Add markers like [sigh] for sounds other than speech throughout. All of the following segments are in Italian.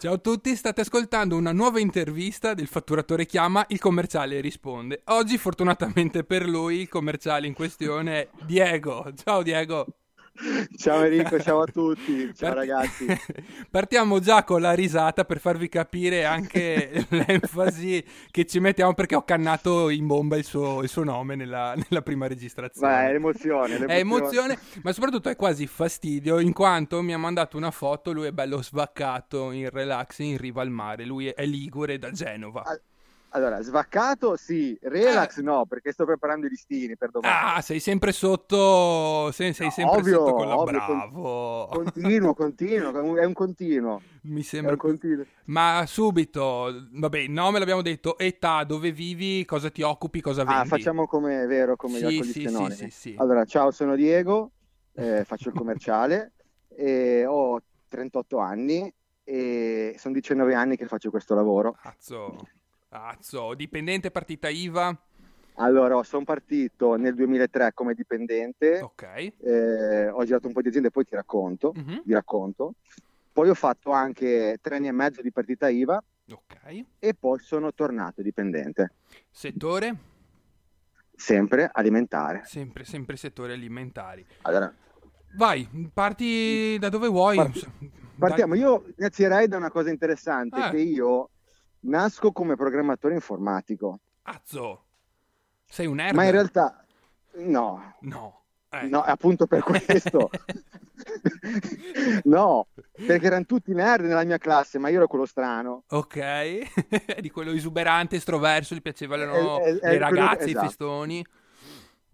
Ciao a tutti, state ascoltando una nuova intervista del fatturatore chiama, il commerciale risponde. Oggi fortunatamente per lui il commerciale in questione è Diego. Ciao Diego. Ciao Enrico, ciao a tutti, ciao ragazzi. [laughs] Partiamo già con la risata per farvi capire anche [laughs] l'enfasi che ci mettiamo perché ho cannato in bomba il suo, il suo nome nella, nella, prima registrazione. Ma è emozione, l'emozione. È emozione, ma soprattutto è quasi fastidio in quanto mi ha mandato una foto, lui è bello svaccato in relax in riva al mare, lui è ligure da Genova. Ah allora, svaccato sì, relax eh. no, perché sto preparando i listini per domani. Ah, sei sempre sotto, sei, sei no, sempre ovvio, sotto con la ovvio, bravo. Continuo, continuo, è un continuo. Mi sembra. Continuo. Ma subito, vabbè, il nome l'abbiamo detto, età, dove vivi, cosa ti occupi, cosa ah, vendi. Ah, facciamo come, vero, come sì, gli sì, sì, sì, sì. Allora, ciao, sono Diego, eh, faccio il commerciale, [laughs] e ho 38 anni e sono 19 anni che faccio questo lavoro. Cazzo. Azzo, dipendente partita IVA? Allora, sono partito nel 2003 come dipendente. Ok. Eh, ho girato un po' di aziende, poi ti racconto. Mm-hmm. Vi racconto. Poi ho fatto anche tre anni e mezzo di partita IVA. Ok. E poi sono tornato dipendente. Settore? Sempre alimentare. Sempre, sempre settore alimentari. Allora. Vai, parti da dove vuoi. Parti, partiamo. Dai. Io inizierei da una cosa interessante, eh. che io Nasco come programmatore informatico. Azzo! Sei un nerd? Ma in realtà no. No. Eh. No, appunto per questo. [laughs] no, perché erano tutti nerd nella mia classe, ma io ero quello strano. Ok, [laughs] di quello esuberante, estroverso, gli piacevano è, è le ragazze, che... esatto. i festoni.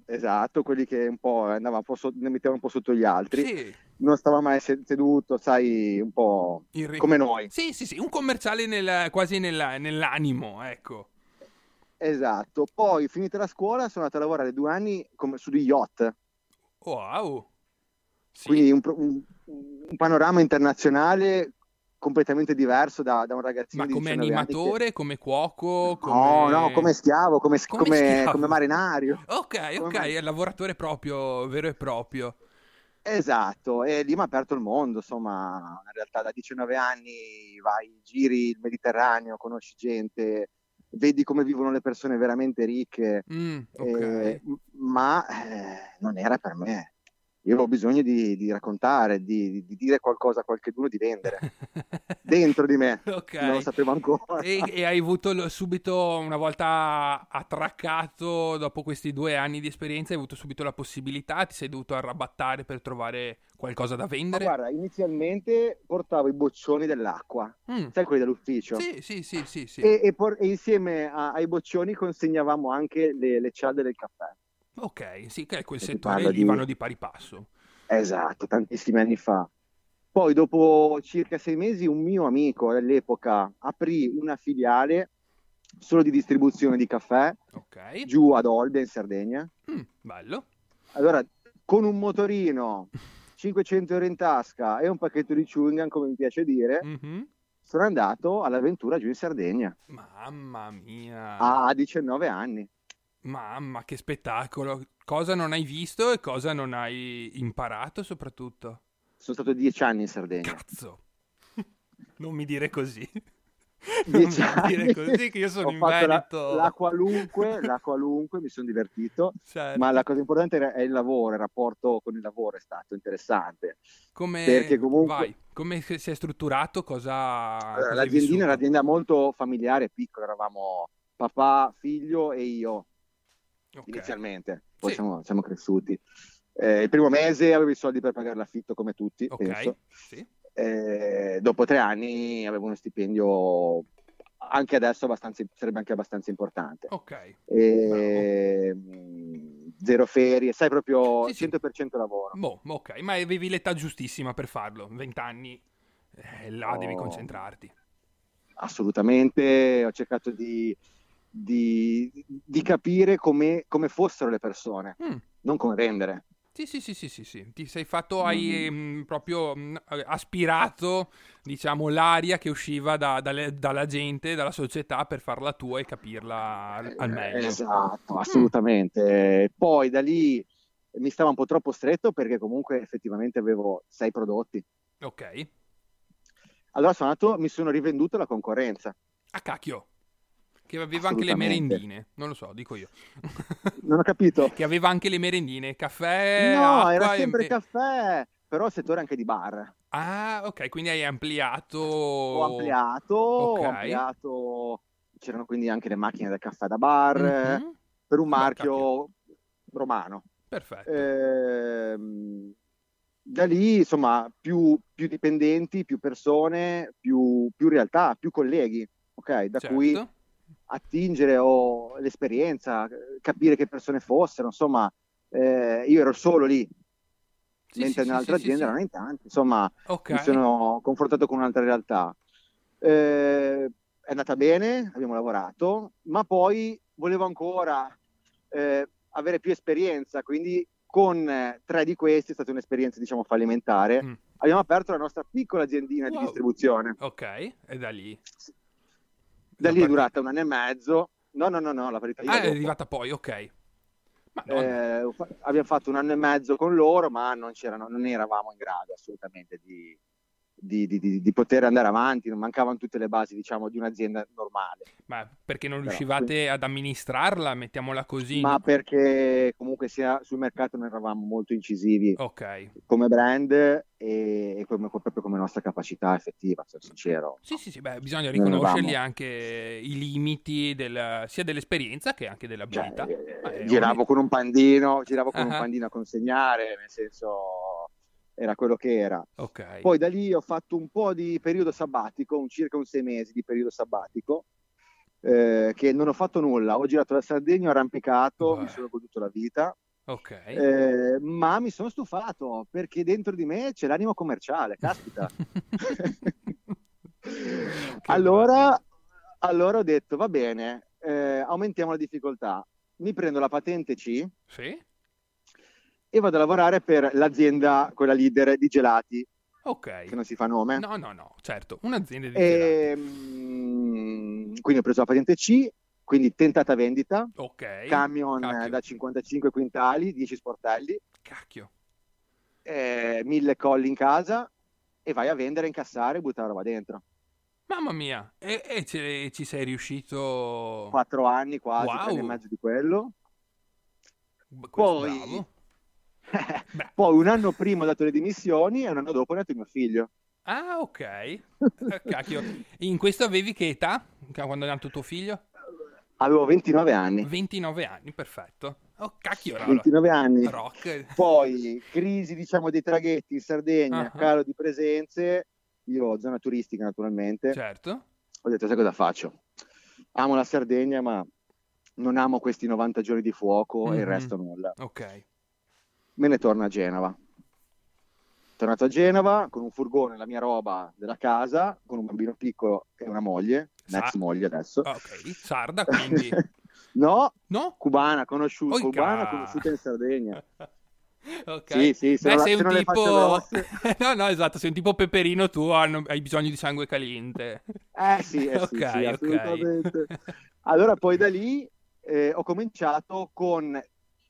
Esatto, quelli che un po' andavano un po' sotto, ne mettevano un po' sotto gli altri. Sì. Non stava mai seduto, sai, un po' Irri... come noi. Sì, sì, sì, un commerciale nel, quasi nella, nell'animo, ecco. Esatto. Poi, finita la scuola, sono andato a lavorare due anni come, su di yacht. Wow! Sì. Quindi un, un, un panorama internazionale completamente diverso da, da un ragazzino Ma come animatore, che... come cuoco? Come... No, no, come schiavo, come, come, come, schiavo. come marinario. Ok, ok, è lavoratore proprio, vero e proprio. Esatto, e lì mi ha aperto il mondo, insomma, in realtà da 19 anni vai, giri il Mediterraneo, conosci gente, vedi come vivono le persone veramente ricche, mm, okay. eh, ma eh, non era per me io avevo bisogno di, di raccontare, di, di, dire qualcosa a qualcuno, di vendere dentro di me. [laughs] Okay. Non lo sapevo ancora. E, e hai avuto subito, una volta attraccato, dopo questi due anni di esperienza, hai avuto subito la possibilità, ti sei dovuto arrabattare per trovare qualcosa da vendere? Ma guarda, inizialmente portavo i boccioni dell'acqua, mm. sai quelli dell'ufficio? Sì, sì, sì. sì, sì. E, e, por- e, insieme a- ai boccioni consegnavamo anche le, le cialde del caffè. Ok, sì, che è quel settore lì di... vanno di pari passo. Esatto, tantissimi anni fa. Poi dopo circa sei mesi un mio amico all'epoca aprì una filiale solo di distribuzione di caffè okay. giù ad Olbia in Sardegna. Mm, bello. Allora, con un motorino, 500 euro in tasca e un pacchetto di chewing come mi piace dire, mm-hmm. sono andato all'avventura giù in Sardegna. Mamma mia! A 19 anni. Mamma, che spettacolo! Cosa non hai visto e cosa non hai imparato soprattutto? Sono stato dieci anni in Sardegna. Cazzo! [laughs] non mi dire così. Dieci [laughs] non anni. dire così che io sono Ho in Veneto. La, la, qualunque, la qualunque, mi sono divertito. Certo. Ma la cosa importante è il lavoro, il rapporto con il lavoro è stato interessante. Come, Perché comunque... Vai. Come si è strutturato? Cosa... Allora, l'aziendina è un'azienda molto familiare, piccola, eravamo papà, figlio e io okay. inizialmente, poi sì. siamo, siamo, cresciuti. Eh, il primo mese avevo i soldi per pagare l'affitto come tutti, okay. Sì. Eh, dopo tre anni avevo uno stipendio anche adesso sarebbe anche abbastanza importante. Ok. E, zero ferie, sai proprio sì, 100% sì. lavoro. Boh, ok, ma avevi l'età giustissima per farlo, 20 anni, eh, là oh, devi concentrarti. Assolutamente, ho cercato di di, di capire come, come, fossero le persone, mm. non come vendere. Sì, sì, sì, sì, sì, sì. ti sei fatto, hai mm. mh, proprio mh, mm, aspirato, diciamo, l'aria che usciva da, dalle, dalla gente, dalla società per farla tua e capirla al, al meglio. Esatto, mm. assolutamente. Mm. Poi da lì mi stava un po' troppo stretto perché comunque effettivamente avevo sei prodotti. Ok allora sono andato, mi sono rivenduto alla concorrenza. A cacchio. Che aveva anche le merendine, non lo so, dico io. [laughs] Non ho capito. che aveva anche le merendine, caffè. No, era sempre e... caffè, però settore anche di bar. Ah, ok, quindi hai ampliato. Ho ampliato, okay. ho ampliato. C'erano quindi anche le macchine del caffè da bar mm-hmm. per un marchio romano. Perfetto. Ehm da lì, insomma, più, più dipendenti, più persone, più, più, realtà, più colleghi, ok? Da certo. cui attingere o l'esperienza, capire che persone fossero, insomma, eh, io ero solo lì, sì, mentre sì, nell'altra sì, azienda erano in tanti, insomma, okay. mi sono confrontato con un'altra realtà. Eh, è andata bene, abbiamo lavorato, ma poi volevo ancora eh, avere più esperienza, quindi con tre di questi è stata un'esperienza, diciamo, fallimentare. Mm. Abbiamo aperto la nostra piccola aziendina wow. di distribuzione. Ok, e da lì? Da lì è durata un anno e mezzo. No, no, no, no, la verità Ah, è arrivata poi, ok. Eh, abbiamo fatto un anno e mezzo con loro, ma non, non eravamo in grado assolutamente di, di, di, di, poter andare avanti, non mancavano tutte le basi, diciamo, di un'azienda normale. Ma perché non riuscivate Però, ad amministrarla, mettiamola così? Ma perché comunque sia sul mercato non eravamo molto incisivi okay. come brand e, e come, proprio come nostra capacità effettiva, sono sincero. Sì, sì, sì, beh, bisogna riconoscergli anche i limiti del, sia dell'esperienza che anche dell'abilità. Cioè, eh, giravo con un pandino, giravo con uh-huh. un pandino a consegnare, nel senso era quello che era. Okay. Poi da lì ho fatto un po' di periodo sabbatico, un circa un sei mesi di periodo sabbatico, eh, che non ho fatto nulla. Ho girato la Sardegna, ho arrampicato, Beh. mi sono goduto la vita. Okay. Eh, ma mi sono stufato perché dentro di me c'è l'animo commerciale, caspita. [laughs] [laughs] allora, allora, ho detto, va bene, eh, aumentiamo la difficoltà. Mi prendo la patente C. Sì e vado a lavorare per l'azienda, quella leader di gelati. Ok. Che non si fa nome. No, no, no, certo, un'azienda di e, gelati. Mh, quindi ho preso la patente C, quindi tentata vendita. Ok. Camion Cacchio. da 55 quintali, 10 sportelli. Cacchio. Eh, mille colli in casa e vai a vendere, incassare e buttare roba dentro. Mamma mia, e, e ci, ci sei riuscito? Quattro anni quasi, wow. tre anni e mezzo di quello. Poi, bravo. [laughs] Poi un anno prima ho dato le dimissioni e un anno dopo è nato mio figlio. Ah, ok. [laughs] Eh, cacchio. In questo avevi che età quando è nato tuo figlio? Avevo 29 anni. 29 anni, perfetto. Oh, cacchio, 29 anni. Rock. Poi crisi, diciamo, dei traghetti in Sardegna, uh-huh. calo di presenze. Io ho zona turistica, naturalmente. Certo. Ho detto, sai cosa faccio? Amo la Sardegna, ma non amo questi 90 giorni di fuoco mm-hmm. e il mhm. resto nulla. Ok me ne torno a Genova. Tornato a Genova con un furgone, la mia roba della casa, con un bambino piccolo e una moglie, Sa- ex moglie adesso. Ok, sarda quindi. [laughs] no, no, cubana conosciuta, cubana conosciuta in Sardegna. [laughs] ok. Sì, sì, se Beh, non, sei se un tipo... [laughs] no, no, esatto, sei un tipo peperino tu, hai bisogno di sangue caliente. Eh sì, eh, okay, sì, sì assolutamente. Allora poi da lì eh, ho cominciato con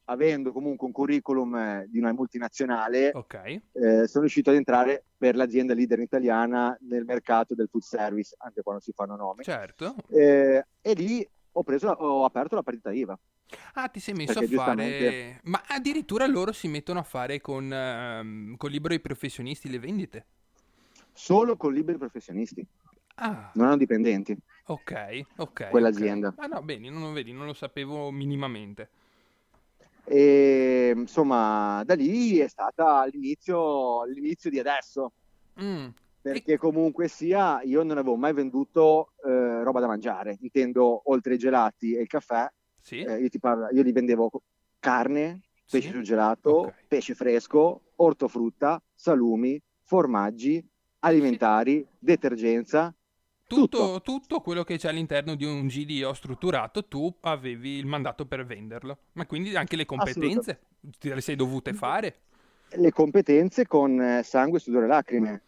avendo comunque un curriculum eh, di una multinazionale, okay. eh, sono riuscito ad entrare per l'azienda leader italiana nel mercato del food service, anche quando si fanno nomi. Certo. Eh, e lì ho, preso, ho aperto la partita IVA. Ah, ti sei messo a fare... Ma addirittura loro si mettono a fare con, um, con liberi professionisti le vendite? Solo con liberi professionisti. Ah. Non hanno dipendenti. Ok, ok. Quell'azienda. Okay. Ah no, bene, non lo vedi, non lo sapevo minimamente. E insomma, da lì è stata l'inizio, l'inizio di adesso. Mm. Perché comunque sia, io non avevo mai venduto eh, roba da mangiare. Intendo, oltre ai gelati e il caffè, sì. eh, io, ti parlo, io li vendevo carne, pesce sì. surgelato, okay. pesce fresco, ortofrutta, salumi, formaggi, alimentari, detergenza, tutto, tutto, quello che c'è all'interno di un GDO strutturato, tu avevi il mandato per venderlo. Ma quindi anche le competenze te le sei dovute fare? Le competenze con eh, sangue, sudore e lacrime.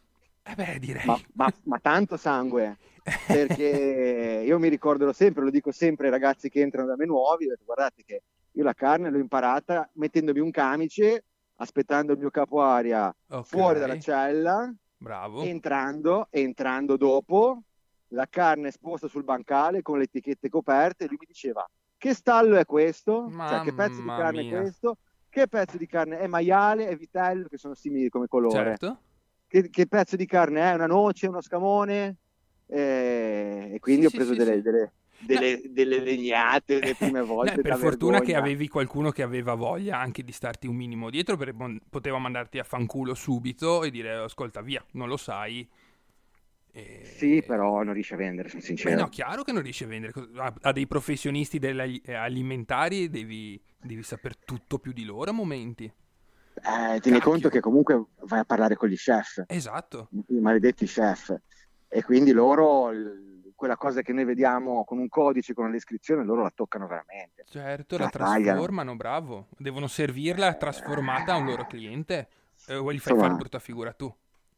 Eh beh, direi. Ma, ma, ma tanto sangue. perché io mi ricorderò sempre, lo dico sempre ai ragazzi che entrano da me nuovi, guardate che io la carne l'ho imparata mettendomi un camice, aspettando il mio capo aria okay. fuori dalla cella Bravo. Entrando, entrando dopo, la carne esposta sul bancale con le etichette coperte, lui mi diceva che stallo è questo? Cioè, che pezzo di carne mia. è questo? Che pezzo di carne è maiale, è vitello, che sono simili come colore? Certo. Che, che pezzo di carne è? Una noce, uno scamone? Eh, e quindi Sì, ho preso sì, delle, sì. delle- delle- delle legnate le prime [laughs] volte. Eh, per fortuna che vergogna. avevi qualcuno che aveva voglia anche di starti un minimo dietro, perché poteva mandarti a fanculo subito e dire ascolta via, non lo sai. E- Sì, però non riesce a vendere, sono Beh, sincero. no, chiaro che non riesci a vendere. A, dei professionisti degli eh, alimentari devi, devi saper tutto più di loro a momenti. Eh, tieni conto che comunque vai a parlare con gli chef, Esatto. i maledetti chef, e quindi loro quella cosa che noi vediamo con un codice, con una descrizione, loro la toccano veramente. Certo, la La tagliano. trasformano, bravo. Devono servirla trasformata a un loro cliente. E o gli fai fare brutta figura tu?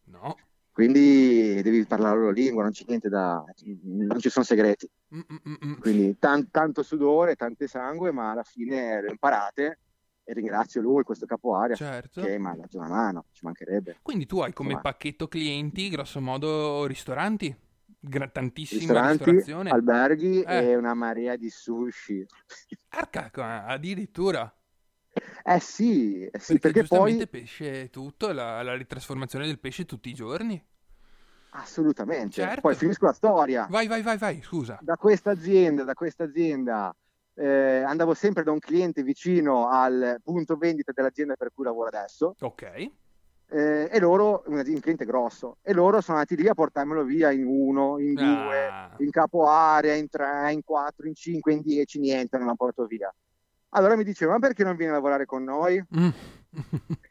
No. Quindi devi parlare la loro lingua, non c'è niente da... non ci sono segreti. Mm, mm, mm. Quindi tan- tanto sudore, tante sangue, ma alla fine lo imparate e ringrazio lui, questo capo area, Certo. che mi ha dato una mano, ci mancherebbe. Quindi tu hai come pacchetto clienti, grosso modo, ristoranti? Gra- tantissima Ristoranti, ristorazione. alberghi Eh. e una marea di sushi. Arca, addirittura. Eh sì, eh sì, Perché, perché poi pesce tutto, la, la ritrasformazione del pesce tutti i giorni. Assolutamente. Certo. Poi finisco la storia. Vai, vai, vai, vai, scusa. Da questa azienda, da questa azienda eh, andavo sempre da un cliente vicino al punto vendita dell'azienda per cui lavoro adesso Ok. eh, e loro, un cliente grosso, e loro sono andati lì a portarmelo via in uno, in due, Ah, in capo area, in tre, in quattro, in cinque, in dieci, niente, non la porto via. Allora mi dicevano, ma perché non vieni a lavorare con noi? mm. [laughs]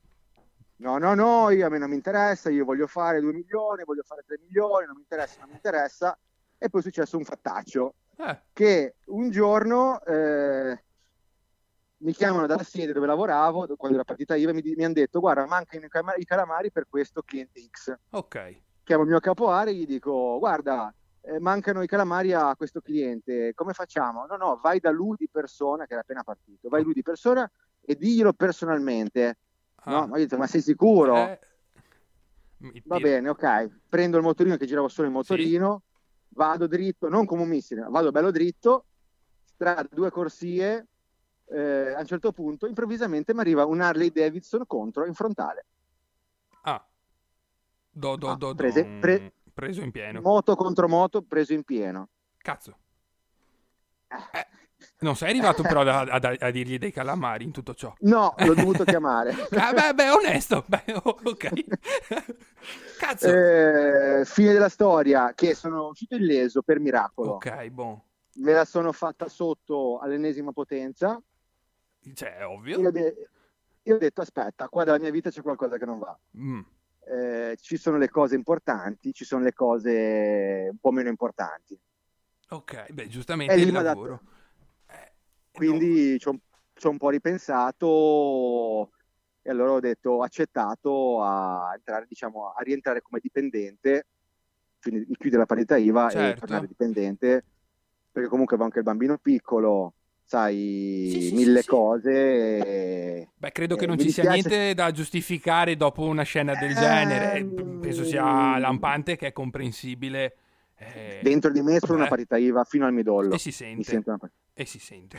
No, no, no, io, a me non mi interessa, io voglio fare 2 milioni, voglio fare 3 milioni, non mi interessa, non mi interessa. E poi è successo un fattaccio, Eh, che un giorno eh, mi chiamano dalla sede dove lavoravo, quando era partita IVA, mi, mi hanno detto, guarda, mancano i, calamari per questo cliente X. ok. Chiamo il mio capo area e gli dico, guarda, eh, mancano i calamari a questo cliente, come facciamo? No, no, vai da lui di persona, che era appena partito, vai lui di persona e diglielo personalmente. No, Ah, ma io ho detto, ma sei sicuro? eh, Va bene, ok. Prendo il motorino che girava solo il motorino, vado dritto, non come un missile, vado bello dritto, strada, due corsie. eh, a un certo punto, improvvisamente mi arriva un Harley Davidson contro in frontale. Ah. Do, do, Ah, do, do, prese- pre- preso in pieno. Moto contro moto, preso in pieno. Cazzo. Eh, non sei arrivato però a, a- a dirgli dei calamari in tutto ciò. No, l'ho dovuto chiamare. [laughs] Ah, beh, beh, onesto. Beh, ok. [laughs] Cazzo. Eh, fine della storia, che sono uscito illeso per miracolo. Ok, boh. Me la sono fatta sotto all'ennesima potenza. Cioè, è Io, ovvio. ho de- io ho detto, aspetta, qua della mia vita c'è qualcosa che non va. Mm. Eh, ci sono le cose importanti, ci sono le cose un po' meno importanti. Ok, beh, giustamente lì il dato- lavoro. Eh, Quindi ci ho, ci ho un po' ripensato e allora ho detto, ho accettato a, entrare, diciamo, a rientrare come dipendente, quindi di chiudere la parità IVA e Certo. tornare dipendente, perché comunque avevo anche il bambino piccolo, sai, Sì, sì, mille sì, cose. e- Beh, credo che Eh, non mi ci sia dispiace- niente da giustificare dopo una scena del Eh, genere. Penso sia lampante che è comprensibile. eh, Dentro di me sono beh, una parità IVA fino al midollo. E si Mi sente. sento una- E si sente.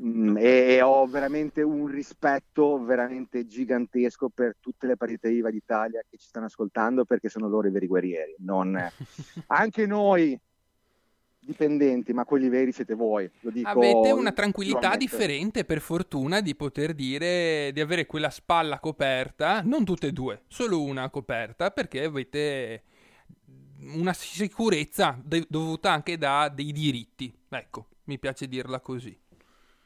Mm, e, ho veramente un rispetto veramente gigantesco per tutte le partite IVA d'Italia che ci stanno ascoltando perché sono loro i veri guerrieri. Non... [laughs] Anche noi dipendenti, ma quelli veri siete voi. Lo dico, Avete una tranquillità differente, per fortuna, di poter dire di avere quella spalla coperta, non tutte e due, solo una coperta, perché avete una sicurezza dovuta anche da dei diritti. Ecco, mi piace dirla così.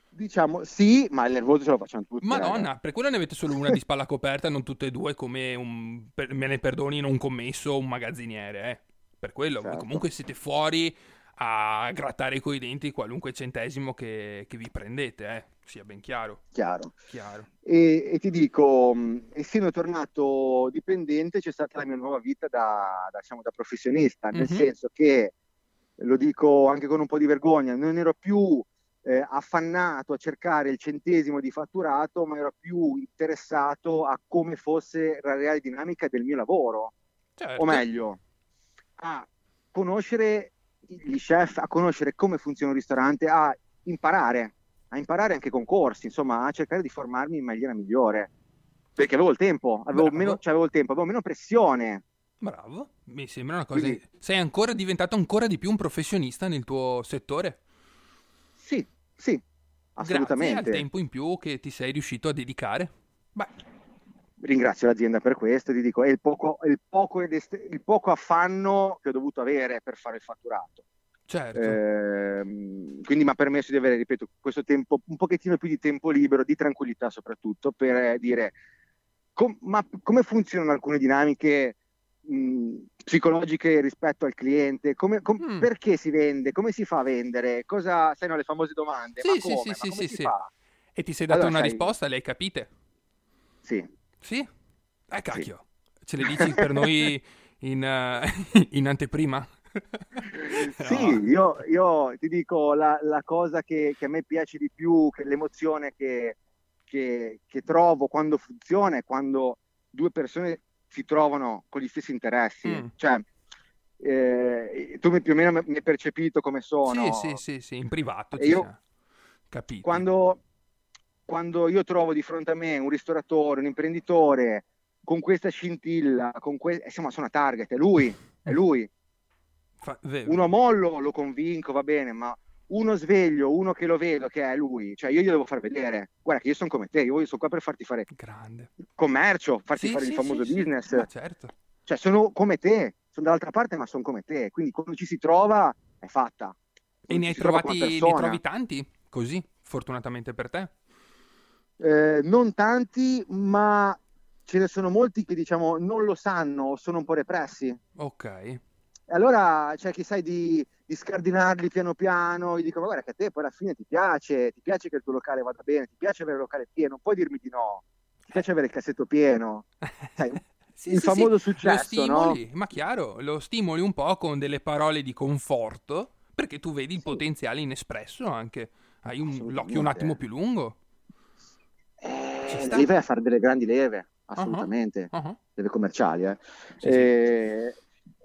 Diciamo sì, ma il nervoso ce lo facciamo tutti. Madonna, raga. per quello ne avete solo una di spalla coperta, non tutte e due, come un, per- me ne perdonino un commesso o un magazziniere, eh. Per quello, Certo. comunque siete fuori a grattare coi denti qualunque centesimo che, che vi prendete, eh. Sia ben chiaro, Chiaro. chiaro. E, e ti dico, mh, essendo tornato dipendente, c'è stata la mia nuova vita da, da, diciamo, da professionista, nel Mhm. senso che, lo dico anche con un po' di vergogna, non ero più eh, affannato a cercare il centesimo di fatturato, ma ero più interessato a come fosse la reale dinamica del mio lavoro. certo. o meglio, a conoscere gli chef, a conoscere come funziona un ristorante, a imparare, a imparare anche con corsi, insomma, a cercare di formarmi in maniera migliore. Perché avevo il tempo, avevo, meno, cioè avevo il tempo, avevo meno pressione. Bravo, mi sembra una cosa. Quindi, sei ancora diventato ancora di più un professionista nel tuo settore? Sì, sì, assolutamente. Grazie al tempo in più che ti sei riuscito a dedicare. Beh. Ringrazio l'azienda per questo, ti dico, è il poco, il poco, il poco affanno che ho dovuto avere per fare il fatturato. Certo. Eh, quindi mi ha permesso di avere, ripeto, questo tempo, un pochettino più di tempo libero, di tranquillità soprattutto, per dire com- ma come funzionano alcune dinamiche mh, psicologiche rispetto al cliente, come, com- mm. perché si vende, come si fa a vendere, cosa, sai, no, le famose domande, sì, ma sì, come, sì, sì, sì, sì. E ti sei dato allora, una sai... risposta, le hai capite? Sì. Sì? Eh cacchio, sì. ce le dici per noi in, uh, [laughs] in anteprima? [laughs] sì, [laughs] io, io, ti dico la, la cosa che, che, a me piace di più, che l'emozione che, che, che trovo quando funziona è quando due persone si trovano con gli stessi interessi. Mm. Cioè, eh, tu più o meno mi hai percepito come sono. Sì, sì, sì, sì in privato. io, capito. Quando, quando io trovo di fronte a me un ristoratore, un imprenditore con questa scintilla, con que- insomma sono a target, è lui, è lui. Fa- uno mollo lo convinco, va bene, ma uno sveglio, uno che lo vedo che è lui, cioè io gli devo far vedere, guarda che io sono come te, io sono qua per farti fare Grande. commercio, farti sì, fare sì, il famoso sì, business. Certo. Cioè sono come te, sono dall'altra parte ma sono come te, quindi quando ci si trova è fatta. E ne hai, trovati, ne trovi tanti così, fortunatamente per te? Eh, non tanti, ma ce ne sono molti che diciamo non lo sanno, sono un po' repressi. Ok. E allora c'è chi sai di, di, scardinarli piano piano, gli dico ma guarda che a te poi alla fine ti piace, ti piace che il tuo locale vada bene, ti piace avere il locale pieno, non puoi dirmi di no, ti piace avere il cassetto pieno. [laughs] Sai, sì, il sì, famoso sì. successo, lo stimoli, no? Ma chiaro, lo stimoli un po' con delle parole di conforto, perché tu vedi il potenziale inespresso anche, hai un, l'occhio un attimo più lungo. Eh, lì vai a fare delle grandi leve, assolutamente, uh-huh. Uh-huh. leve commerciali. Eh. E,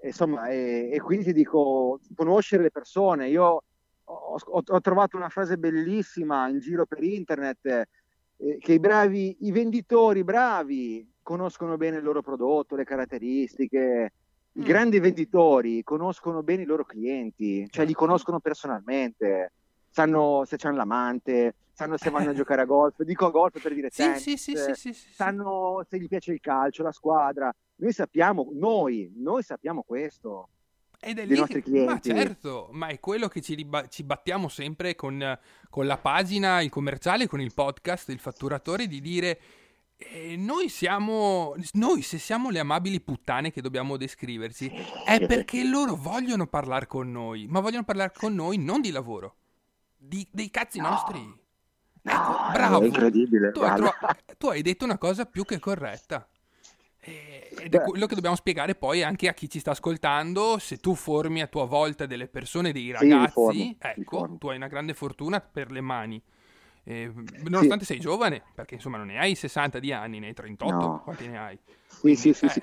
insomma, e, e, quindi ti dico, conoscere le persone. Io ho, ho, ho trovato una frase bellissima in giro per internet, eh, che i bravi, i venditori bravi conoscono bene il loro prodotto, le caratteristiche. I mm. grandi venditori conoscono bene i loro clienti, cioè li conoscono personalmente, sanno se c'hanno l'amante, sanno se vanno a [laughs] giocare a golf, dico a golf per dire sì, tennis, sì, sì, sì, sì, sì, sanno se gli piace il calcio, la squadra. Noi sappiamo, noi, noi sappiamo questo. Ed è dei lì nostri clienti. Ma certo, ma è quello che ci, riba- ci battiamo sempre con, con, la pagina, il commerciale, con il podcast, il fatturatore, di dire eh, noi siamo, noi se siamo le amabili puttane che dobbiamo descriverci, è perché loro vogliono parlare con noi, ma vogliono parlare con noi non di lavoro, di, dei cazzi no. nostri. No, ecco, bravo. È incredibile. Tu tro- tu hai, detto una cosa più che corretta. Ed è quello che dobbiamo spiegare poi anche a chi ci sta ascoltando. Se tu formi a tua volta delle persone, dei ragazzi, sì, ecco, tu hai una grande fortuna per le mani. Eh, nonostante sì. sei giovane, perché insomma non ne hai 60 di anni, ne hai 38, no. quanti ne hai? Sì, Quindi, sì, sì, eh. sì,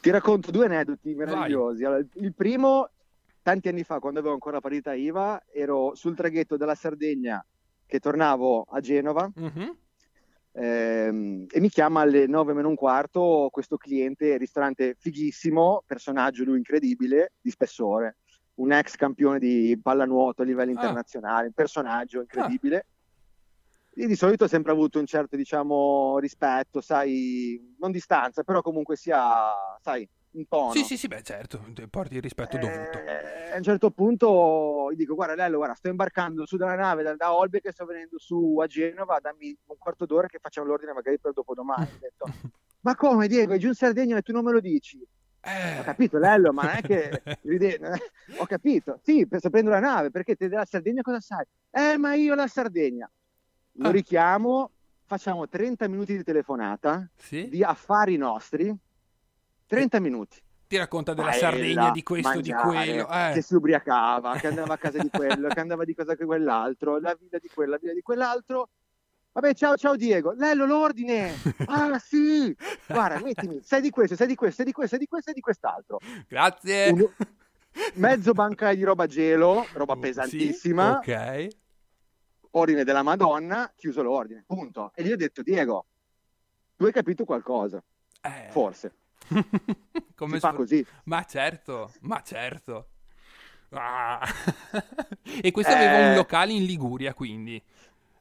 Ti racconto due aneddoti meravigliosi. Allora, il primo, tanti anni fa, quando avevo ancora la partita IVA, ero sul traghetto della Sardegna che tornavo a Genova mm-hmm. Ehm, e mi chiama alle 9 meno un quarto questo cliente, ristorante fighissimo, personaggio lui incredibile, di spessore, un ex campione di pallanuoto a livello ah. internazionale, un personaggio incredibile. Ah. Io di solito ho sempre avuto un certo, diciamo, rispetto, sai, non distanza, però comunque sia, sai, un tono. Sì, sì, sì, beh, certo, porti il rispetto dovuto. Eh, a un certo punto gli dico, guarda Lello, guarda, sto imbarcando su dalla nave da, da Olbe che sto venendo su a Genova, dammi un quarto d'ora che facciamo l'ordine magari per dopodomani. Ho detto, [laughs] ma come Diego, è giù in Sardegna e tu non me lo dici? Eh. Ho capito Lello, ma non è che... [laughs] Ho capito, sì, sto prendendo la nave, perché te della Sardegna cosa sai? Eh, ma io la Sardegna. Lo ah. richiamo, facciamo 30 minuti di telefonata, sì? di affari nostri, 30 minuti. Ti racconta della Paella, Sardegna, di questo, mangiare, di quello. Eh. Che si ubriacava, che andava a casa di quello, che andava di cosa che quell'altro, la vita di quello, la vita di quell'altro. Vabbè, ciao, ciao Diego. Lello, l'ordine. Ah, sì. Guarda, mettimi, sei di questo, sei di questo, sei di questo, sei di questo, sei di quest'altro. Grazie. Un... Mezzo bancale di roba gelo, roba pesantissima. Sì, ok. Ordine della Madonna, chiuso l'ordine, punto. E gli ho detto, Diego, tu hai capito qualcosa? Eh. Forse. [laughs] Come si fa così? Ma certo, ma certo. Ah. [laughs] e questo eh... aveva un eh. locale in Liguria, quindi.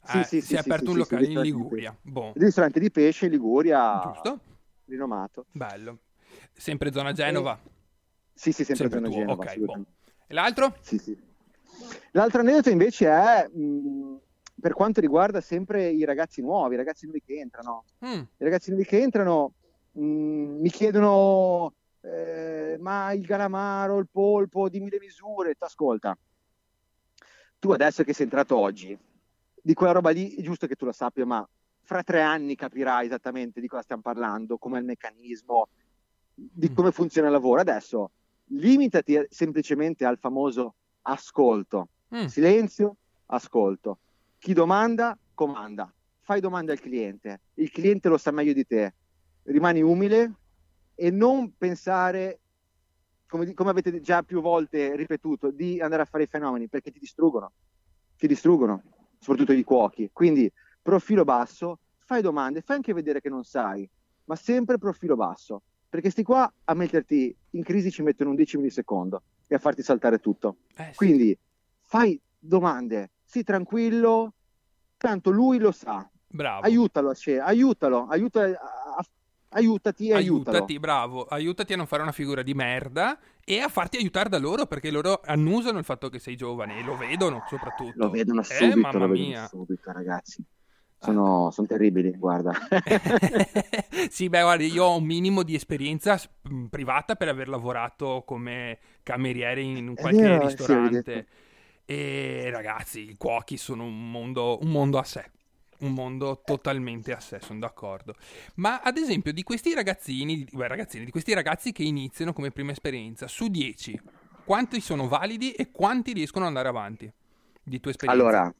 Sì, eh, sì, si è aperto un locale in Liguria. Boh. Il ristorante di pesce in Liguria. Giusto. Rinomato. Bello. Sempre zona Genova. E... Sì, sì, sempre, sempre zona tuo. Genova. Okay, boh. E l'altro? Sì, sì. L'altro aneddoto invece è mh, per quanto riguarda sempre i ragazzi nuovi, i ragazzi nuovi che entrano. Mm. I ragazzi nuovi che entrano mh, mi chiedono eh, ma il calamaro, il polpo, dimmi le misure, ascolta. Tu adesso che sei entrato oggi, di quella roba lì è giusto che tu la sappia, ma fra tre anni capirai esattamente di cosa stiamo parlando, com'è il meccanismo, di mm. come funziona il lavoro. Adesso limitati semplicemente al famoso ascolto, mm. silenzio, ascolto. Chi domanda, comanda. Fai domande al cliente, il cliente lo sa meglio di te. Rimani umile e non pensare, come, come avete già più volte ripetuto, di andare a fare i fenomeni perché ti distruggono. Ti distruggono soprattutto i cuochi. Quindi profilo basso, fai domande, fai anche vedere che non sai, ma sempre profilo basso, perché sti qua a metterti in crisi ci mettono un decimo di secondo e a farti saltare tutto. Eh, sì. Quindi fai domande, sii tranquillo, tanto lui lo sa. Bravo. Aiutalo, aiutalo, aiutalo a, aiutati e aiutati, bravo, aiutati a non fare una figura di merda e a farti aiutare da loro perché loro annusano il fatto che sei giovane e lo vedono soprattutto. Lo vedono eh, subito, eh, lo vedono subito, ragazzi. Sono, sono, terribili, guarda. [laughs] sì, beh, guarda, io ho un minimo di esperienza privata per aver lavorato come cameriere in qualche vero, ristorante. Sì, e ragazzi, i cuochi sono un mondo, un mondo a sé un mondo totalmente a sé, sono d'accordo. Ma ad esempio di questi ragazzini, beh, ragazzini, di questi ragazzi che iniziano come prima esperienza, su 10, quanti sono validi e quanti riescono ad andare avanti di tua esperienza? Allora,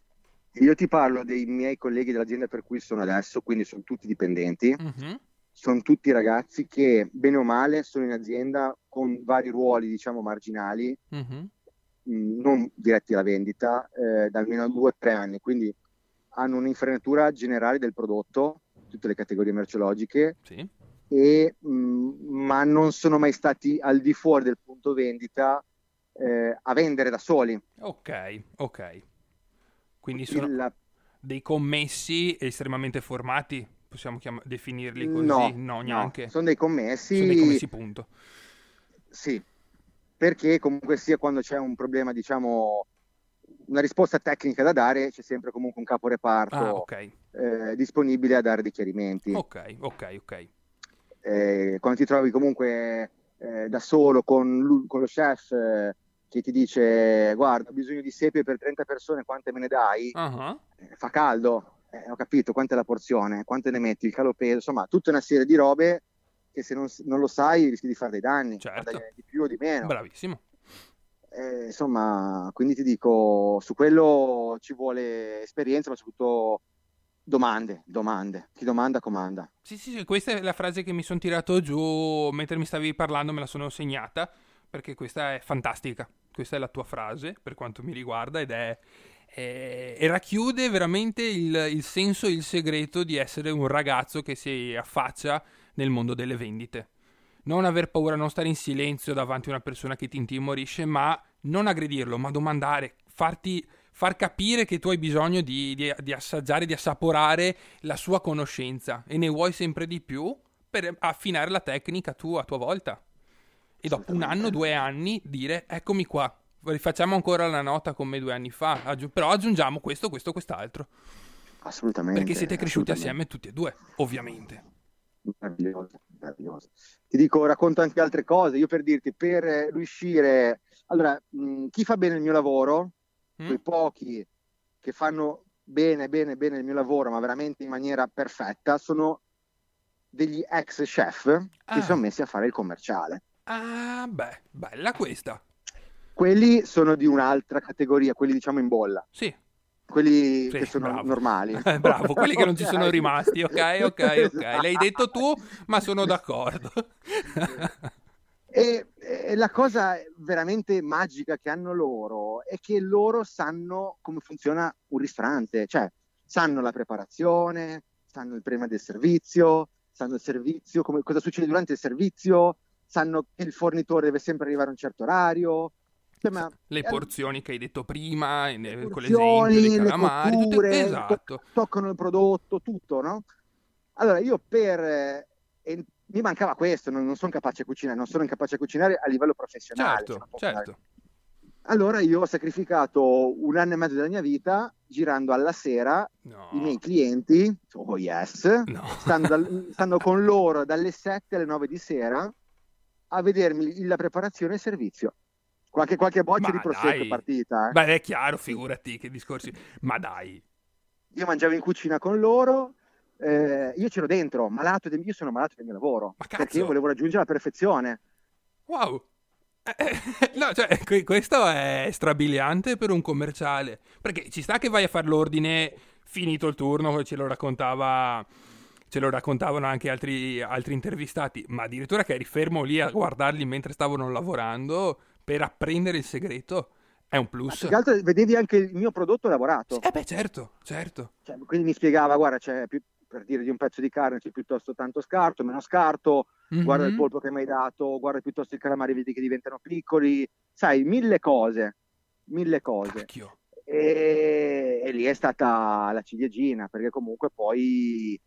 io ti parlo dei miei colleghi dell'azienda per cui sono adesso, quindi sono tutti dipendenti. Uh-huh. Sono tutti ragazzi che, bene o male, sono in azienda con vari ruoli, diciamo, marginali, uh-huh. non diretti alla vendita, eh, da almeno due o tre anni. Quindi hanno un'infrenatura generale del prodotto, tutte le categorie merceologiche, sì. e, mh, mm, ma non sono mai stati al di fuori del punto vendita eh, a vendere da soli. Ok, ok. Quindi sono Il... dei commessi estremamente formati, possiamo chiam- definirli così? No, no neanche. No, sono dei commessi. Sono dei commessi, punto. Sì, perché comunque sia quando c'è un problema, diciamo, una risposta tecnica da dare, c'è sempre comunque un capo reparto ah, okay. eh, disponibile a dare dei chiarimenti. Ok, ok, ok. Eh, quando ti trovi comunque eh, da solo con, con lo chef eh, che ti dice guarda ho bisogno di sepe per 30 persone, quante me ne dai? Uh-huh. fa caldo, eh, ho capito, quanta è la porzione, quante ne metti, il calopeso, insomma tutta una serie di robe che se non, non lo sai rischi di fare dei danni, certo. di più o di meno. Bravissimo. Eh, insomma, quindi ti dico, su quello ci vuole esperienza, ma soprattutto domande, domande. Chi domanda comanda. Sì, sì, sì, questa è la frase che mi sono tirato giù mentre mi stavi parlando, me la sono segnata, perché questa è fantastica. Questa è la tua frase, per quanto mi riguarda, ed è... è e racchiude veramente il, il senso e il segreto di essere un ragazzo che si affaccia nel mondo delle vendite non aver paura, non stare in silenzio davanti a una persona che ti intimorisce, ma non aggredirlo, ma domandare, farti, far capire che tu hai bisogno di, di, di, assaggiare, di assaporare la sua conoscenza e ne vuoi sempre di più per affinare la tecnica tu a tua volta. E dopo un anno, due anni, dire eccomi qua, rifacciamo ancora la nota come due anni fa, aggi- però aggiungiamo questo, questo, quest'altro. Assolutamente. Perché siete cresciuti assieme tutti e due, ovviamente. Meraviglioso, meraviglioso. Ti dico, racconto anche altre cose. Io per dirti, per riuscire... Allora, mh, chi fa bene il mio lavoro, mm? quei pochi che fanno bene, bene, bene il mio lavoro, ma veramente in maniera perfetta, sono degli ex chef ah. che sono messi a fare il commerciale. Ah, beh, bella questa. Quelli sono di un'altra categoria, quelli diciamo in bolla. Sì. Quelli sì, che sono bravo. normali. [laughs] bravo, quelli che non ci [laughs] sono rimasti, ok, ok, ok. [laughs] Esatto. L'hai detto tu, ma sono d'accordo. e, e, la cosa veramente magica che hanno loro è che loro sanno come funziona un ristorante, cioè sanno la preparazione, sanno il prima del servizio, sanno il servizio, come, cosa succede durante il servizio, sanno che il fornitore deve sempre arrivare a un certo orario, ma, le porzioni che hai detto prima, le con l'esempio dei calamari, le cotture, tutte, esatto. To- toccano il prodotto, tutto, no? Allora io per... Eh, mi mancava questo, non, non sono capace a cucinare, non sono incapace a cucinare a livello professionale. Certo, certo. Allora io ho sacrificato un anno e mezzo della mia vita girando alla sera no. i miei clienti, oh yes, no. stando, [laughs] stando, con loro dalle 7 alle 9 di sera a vedermi la preparazione e il servizio. Qualche, qualche boccia di prosecco partita. Eh. Beh, è chiaro, figurati che discorsi. Ma dai. Io mangiavo in cucina con loro, eh, io c'ero dentro, malato del, io sono malato del mio lavoro. Ma perché io volevo raggiungere la perfezione. Wow. Eh, eh [laughs] no, cioè, questo è strabiliante per un commerciale. Perché ci sta che vai a fare l'ordine finito il turno, ce lo raccontava ce lo raccontavano anche altri, altri, intervistati, ma addirittura che eri fermo lì a guardarli mentre stavano lavorando, per apprendere il segreto è un plus. Ma altro vedevi anche il mio prodotto lavorato. Eh beh, certo, certo. Cioè, quindi mi spiegava, guarda, c'è più, per dire di un pezzo di carne c'è piuttosto tanto scarto, meno scarto, mm-hmm. guarda il polpo che mi hai dato, guarda piuttosto i calamari, vedi che diventano piccoli, sai, mille cose, mille cose. E, e, lì è stata la ciliegina, perché comunque poi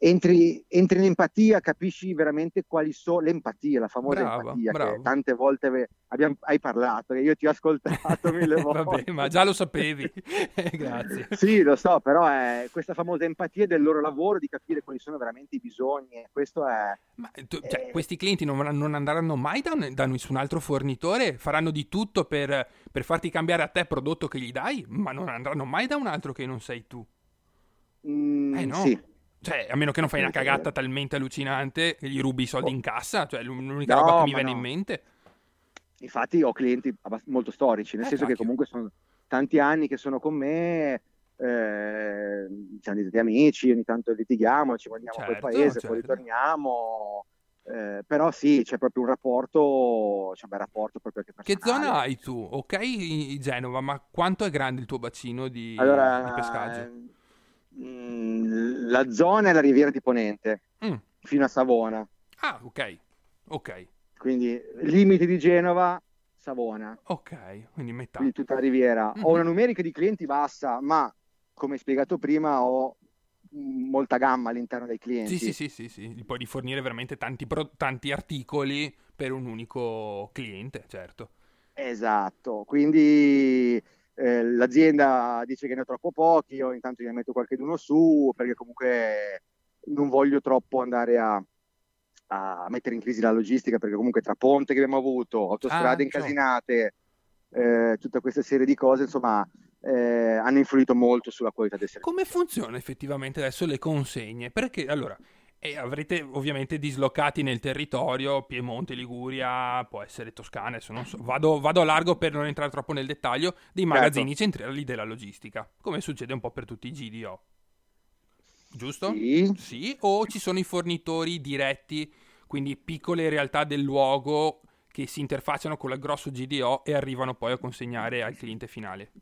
entri, entri, in empatia, capisci veramente quali sono l'empatia, la famosa bravo, empatia bravo. che tante volte abbiamo, hai parlato, che io ti ho ascoltato [laughs] mille volte. Vabbè, ma già lo sapevi, [laughs] grazie. Sì, lo so, però è questa famosa empatia del loro lavoro, di capire quali sono veramente i bisogni. Questo è... Ma tu, cioè, questi clienti non, non, andranno mai da, da, nessun altro fornitore? Faranno di tutto per, per farti cambiare a te il prodotto che gli dai, ma non andranno mai da un altro che non sei tu. Mm, eh no. Sì cioè, a meno che non fai una cagata talmente allucinante che gli rubi i soldi in cassa, cioè l'unica no, roba che mi viene no. in mente. Infatti ho clienti molto storici, nel eh, senso cacchio. che comunque sono tanti anni che sono con me, eh, siamo diventati amici, ogni tanto litighiamo, ci mandiamo certo, a quel paese, certo. poi ritorniamo. Eh, però sì, c'è proprio un rapporto, c'è un bel rapporto proprio che Che zona hai tu? Ok, Genova, ma quanto è grande il tuo bacino di, allora, di pescaggio? Mm, la zona è la riviera di Ponente, mm. fino a Savona. Ah, ok, ok. Quindi limiti di Genova, Savona. Ok, quindi metà. Quindi tutta la riviera. Mm-hmm. Ho una numerica di clienti bassa, ma come spiegato prima ho molta gamma all'interno dei clienti. Sì, sì, sì, sì, sì. puoi fornire veramente tanti, pro- tanti articoli per un unico cliente, certo. Esatto, quindi eh, l'azienda dice che ne ho troppo pochi, io intanto ne metto qualcuno su perché comunque non voglio troppo andare a, a, mettere in crisi la logistica perché comunque tra ponte che abbiamo avuto, autostrade ah, incasinate, eh, tutta questa serie di cose, insomma, eh, hanno influito molto sulla qualità del servizio. Come funziona effettivamente adesso le consegne? Perché allora e avrete ovviamente dislocati nel territorio, Piemonte, Liguria, può essere Toscana, adesso non so, vado, vado a largo per non entrare troppo nel dettaglio, dei certo. magazzini certo. centrali della logistica, come succede un po' per tutti i GDO. Giusto? Sì. sì. O ci sono i fornitori diretti, quindi piccole realtà del luogo che si interfacciano con il grosso GDO e arrivano poi a consegnare al cliente finale.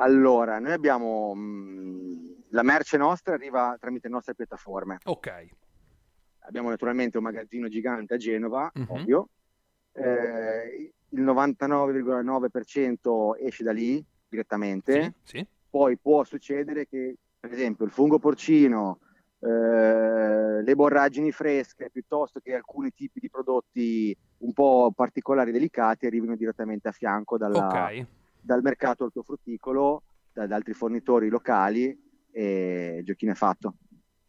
Allora, noi abbiamo mh, mm, la merce nostra arriva tramite le nostre piattaforme. Ok. Abbiamo naturalmente un magazzino gigante a Genova, uh-huh. ovvio. Eh, il 99,9% esce da lì direttamente. Sì, sì. Poi può succedere che, per esempio, il fungo porcino, eh, le borragini fresche, piuttosto che alcuni tipi di prodotti un po' particolari e delicati, arrivino direttamente a fianco dalla, okay dal mercato ortofrutticolo, da, da altri fornitori locali e giochino è fatto.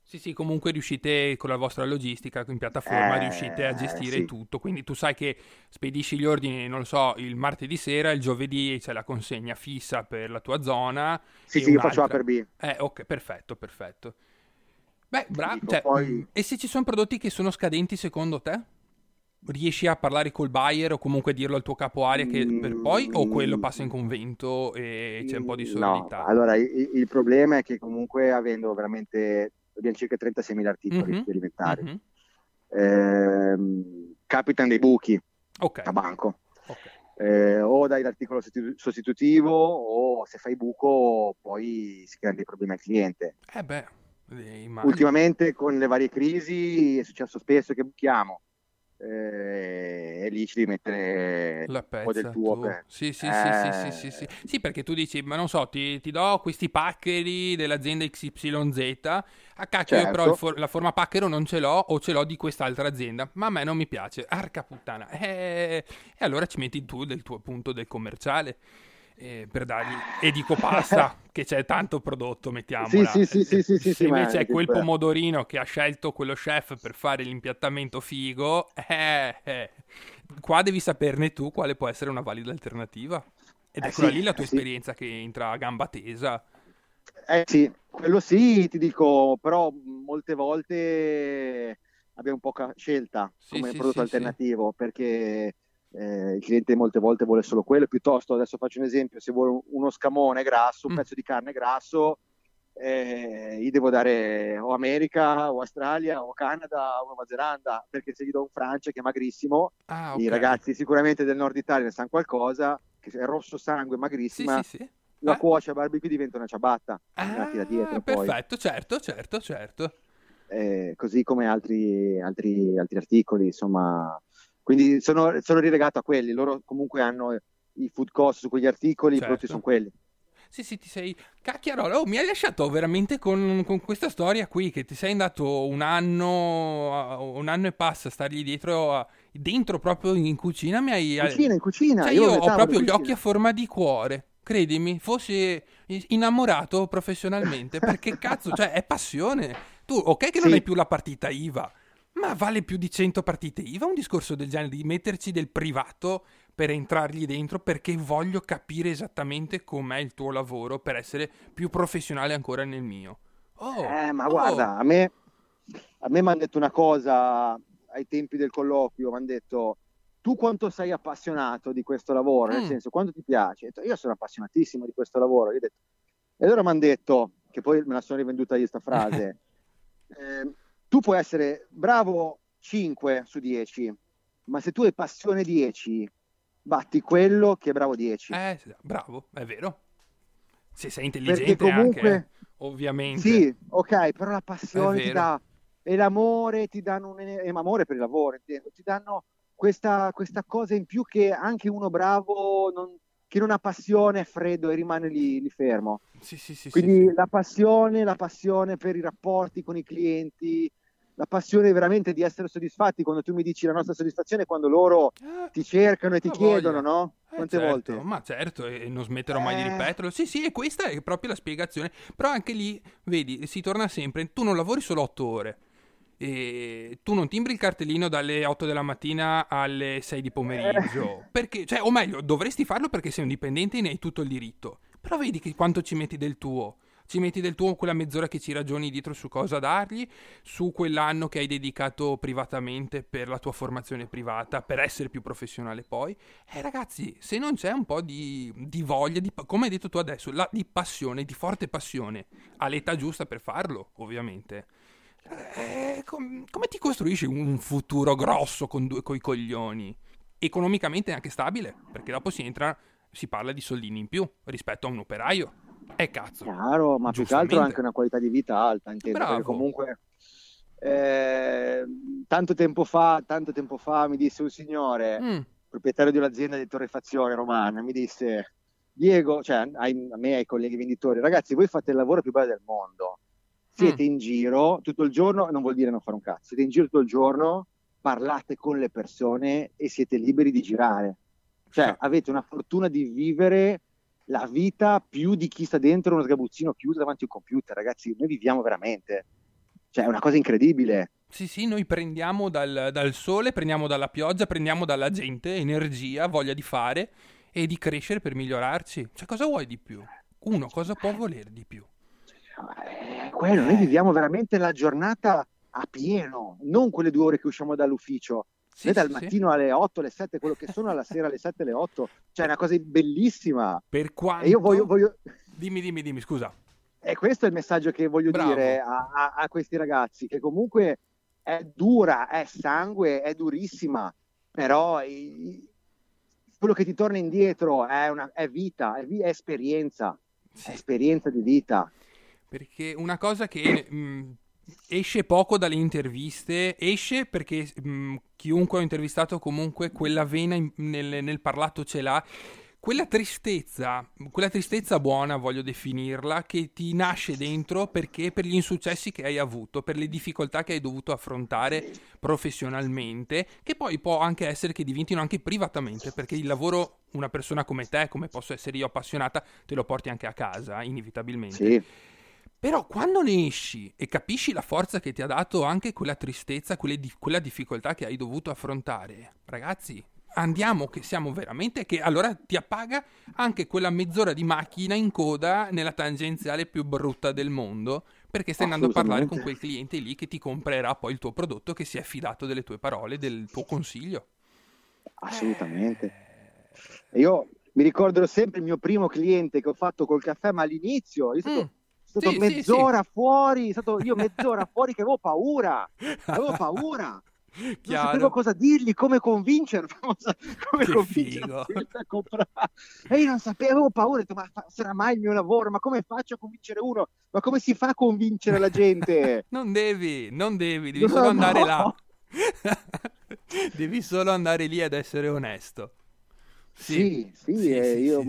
Sì, sì, comunque riuscite con la vostra logistica in piattaforma, eh, riuscite a gestire sì. tutto. Quindi tu sai che spedisci gli ordini, non lo so, il martedì sera, il giovedì c'è la consegna fissa per la tua zona. Sì, sì, io faccio A per B. Eh, ok, perfetto, perfetto. Beh, bravo. Cioè, poi... E se ci sono prodotti che sono scadenti secondo te? Riesci a parlare col buyer o comunque dirlo al tuo capo area che per poi o quello passa in convento e c'è un po' di sordità? No, allora il, il problema è che comunque avendo veramente abbiamo circa 36.000 articoli mm-hmm. alimentari mm-hmm. eh, capitano dei buchi okay. a banco okay. eh, o dai l'articolo sostitutivo o se fai buco poi si creano dei problemi al cliente eh beh, ultimamente con le varie crisi è successo spesso che buchiamo eh, e lì ci devi mettere la pezza, un po' del tuo. Tu. Per... Sì, sì, eh... sì, sì, sì, sì, sì. perché tu dici, ma non so, ti, ti do questi paccheri dell'azienda XYZ, a cacchio certo. però for- la forma pacchero non ce l'ho o ce l'ho di quest'altra azienda, ma a me non mi piace, arca puttana. Eh, e allora ci metti tu del tuo punto del commerciale eh, per dargli e dico pasta [laughs] che c'è tanto prodotto mettiamola. Sì, sì, sì, sì, sì, se invece è quel pomodorino che ha scelto quello chef per fare l'impiattamento figo eh, eh, qua devi saperne tu quale può essere una valida alternativa. Ed eccola eh lì la tua esperienza che entra a gamba tesa. Eh sì, quello sì, ti dico, però molte volte abbiamo poca scelta come prodotto alternativo perché eh, il cliente molte volte vuole solo quello, piuttosto adesso faccio un esempio, se vuole uno scamone grasso, un mm. pezzo di carne grasso, eh, gli devo dare o America o Australia o Canada o Nuova Zelanda, perché se gli do un Francia che è magrissimo, ah, okay. i ragazzi sicuramente del nord Italia ne sanno qualcosa, che è rosso sangue, magrissima. Sì, sì, sì. La eh? cuoce a barbecue diventa una ciabatta. Ah, dietro, perfetto, poi. certo, certo, certo. Eh, così come altri, altri, altri articoli, insomma, quindi sono, sono rilegato a quelli, loro comunque hanno i food cost su quegli articoli, certo. i prodotti sono quelli. Sì, sì, ti sei... Cacchiarola, oh, mi hai lasciato veramente con, con, questa storia qui, che ti sei andato un anno, un anno e passa a stargli dietro, dentro proprio in cucina, mi hai... In cucina, in cucina. Cioè, io, io ho proprio gli occhi a forma di cuore, credimi, fossi innamorato professionalmente, perché cazzo, cioè, è passione. Tu, ok che non sì. hai più la partita IVA, ma vale più di 100 partite IVA un discorso del genere di metterci del privato per entrargli dentro perché voglio capire esattamente com'è il tuo lavoro per essere più professionale ancora nel mio. Oh, eh, ma oh. guarda, a me, a me mi hanno detto una cosa ai tempi del colloquio, mi hanno detto tu quanto sei appassionato di questo lavoro, mm. nel senso quanto ti piace? Detto, io sono appassionatissimo di questo lavoro. Detto, e allora mi hanno detto, che poi me la sono rivenduta io sta frase, [laughs] eh, tu puoi essere bravo 5 su 10, ma se tu hai passione 10, batti quello che è bravo 10. Eh, bravo, è vero. Se sei intelligente comunque, anche, ovviamente. Sì, ok, però la passione ti dà e l'amore ti danno un e amore per il lavoro, ti danno questa, questa, cosa in più che anche uno bravo non, che non ha passione è freddo e rimane lì, lì fermo. Sì, sì, sì, Quindi la passione, la passione per i rapporti con i clienti, la passione veramente di essere soddisfatti quando tu mi dici la nostra soddisfazione quando loro eh, ti cercano e ti chiedono, voglia. no? Eh, Quante certo, volte? Ma certo, e non smetterò mai di eh. ripeterlo. Sì, sì, e questa è proprio la spiegazione. Però anche lì, vedi, si torna sempre, tu non lavori solo otto ore. E tu non timbri il cartellino dalle 8 della mattina alle 6 di pomeriggio. Perché, cioè, o meglio, dovresti farlo perché sei un dipendente e ne hai tutto il diritto. Però vedi che quanto ci metti del tuo ci metti del tuo quella mezz'ora che ci ragioni dietro su cosa dargli, su quell'anno che hai dedicato privatamente per la tua formazione privata, per essere più professionale poi. Eh ragazzi, se non c'è un po' di, di voglia, di, come hai detto tu adesso, la, di passione, di forte passione, all'età giusta per farlo, ovviamente. Eh, com- come ti costruisci un futuro grosso con due coi coglioni? Economicamente anche stabile, perché dopo si entra, si parla di soldini in più rispetto a un operaio eh cazzo. Chiaro, ma più che altro anche una qualità di vita alta, intendo. Perché comunque eh, tanto tempo fa, tanto tempo fa mi disse un signore, mm. proprietario di un'azienda di torrefazione romana, mi disse Diego, cioè ai, a me e ai colleghi venditori, ragazzi, voi fate il lavoro più bello del mondo. Siete mm. in giro tutto il giorno, non vuol dire non fare un cazzo, siete in giro tutto il giorno, parlate con le persone e siete liberi di girare. Cioè, avete una fortuna di vivere la vita più di chi sta dentro uno sgabuzzino chiuso davanti a un computer, ragazzi, noi viviamo veramente. Cioè, è una cosa incredibile. Sì, sì, noi prendiamo dal, dal sole, prendiamo dalla pioggia, prendiamo dalla gente energia, voglia di fare e di crescere per migliorarci. Cioè, cosa vuoi di più? Uno, cosa può volere di più? Eh, quello, noi viviamo veramente la giornata a pieno, non quelle due ore che usciamo dall'ufficio, Sì, sì, dal mattino sì. alle 8, alle 7, quello che sono alla sera alle 7, alle 8, cioè è una cosa bellissima. Per quanto... E io voglio, voglio... Dimmi, dimmi, dimmi, scusa. E questo è il messaggio che voglio Bravo. dire a, a, a, questi ragazzi, che comunque è dura, è sangue, è durissima, però i, quello che ti torna indietro è, una, è vita, è, è esperienza, è esperienza di vita. Perché una cosa che mh, esce poco dalle interviste, esce perché mh, chiunque ho intervistato comunque quella vena in, nel, nel parlato ce l'ha quella tristezza, quella tristezza buona voglio definirla, che ti nasce dentro perché per gli insuccessi che hai avuto, per le difficoltà che hai dovuto affrontare professionalmente, che poi può anche essere che diventino anche privatamente, perché il lavoro, una persona come te, come posso essere io appassionata, te lo porti anche a casa, inevitabilmente. Sì. Però quando ne esci e capisci la forza che ti ha dato anche quella tristezza, di- quella difficoltà che hai dovuto affrontare, ragazzi, andiamo che siamo veramente che allora ti appaga anche quella mezz'ora di macchina in coda nella tangenziale più brutta del mondo perché stai andando a parlare con quel cliente lì che ti comprerà poi il tuo prodotto che si è fidato delle tue parole, del tuo consiglio. Assolutamente. Eh... Io mi ricorderò sempre il mio primo cliente che ho fatto col caffè, ma all'inizio, io. Mm stato sì, mezz'ora sì, fuori, stato io mezz'ora fuori che avevo paura, avevo paura. Chiaro. Non sapevo cosa dirgli, come convincerlo, [laughs] come che convincerlo a comprare. E io non sapevo, avevo paura, detto, ma sarà mai il mio lavoro? Ma come faccio a convincere uno? Ma come si fa a convincere la gente? [laughs] non devi, non devi, devi no, solo andare no. là. [laughs] devi solo andare lì ad essere onesto. Sì, sì, sì, eh, sì io,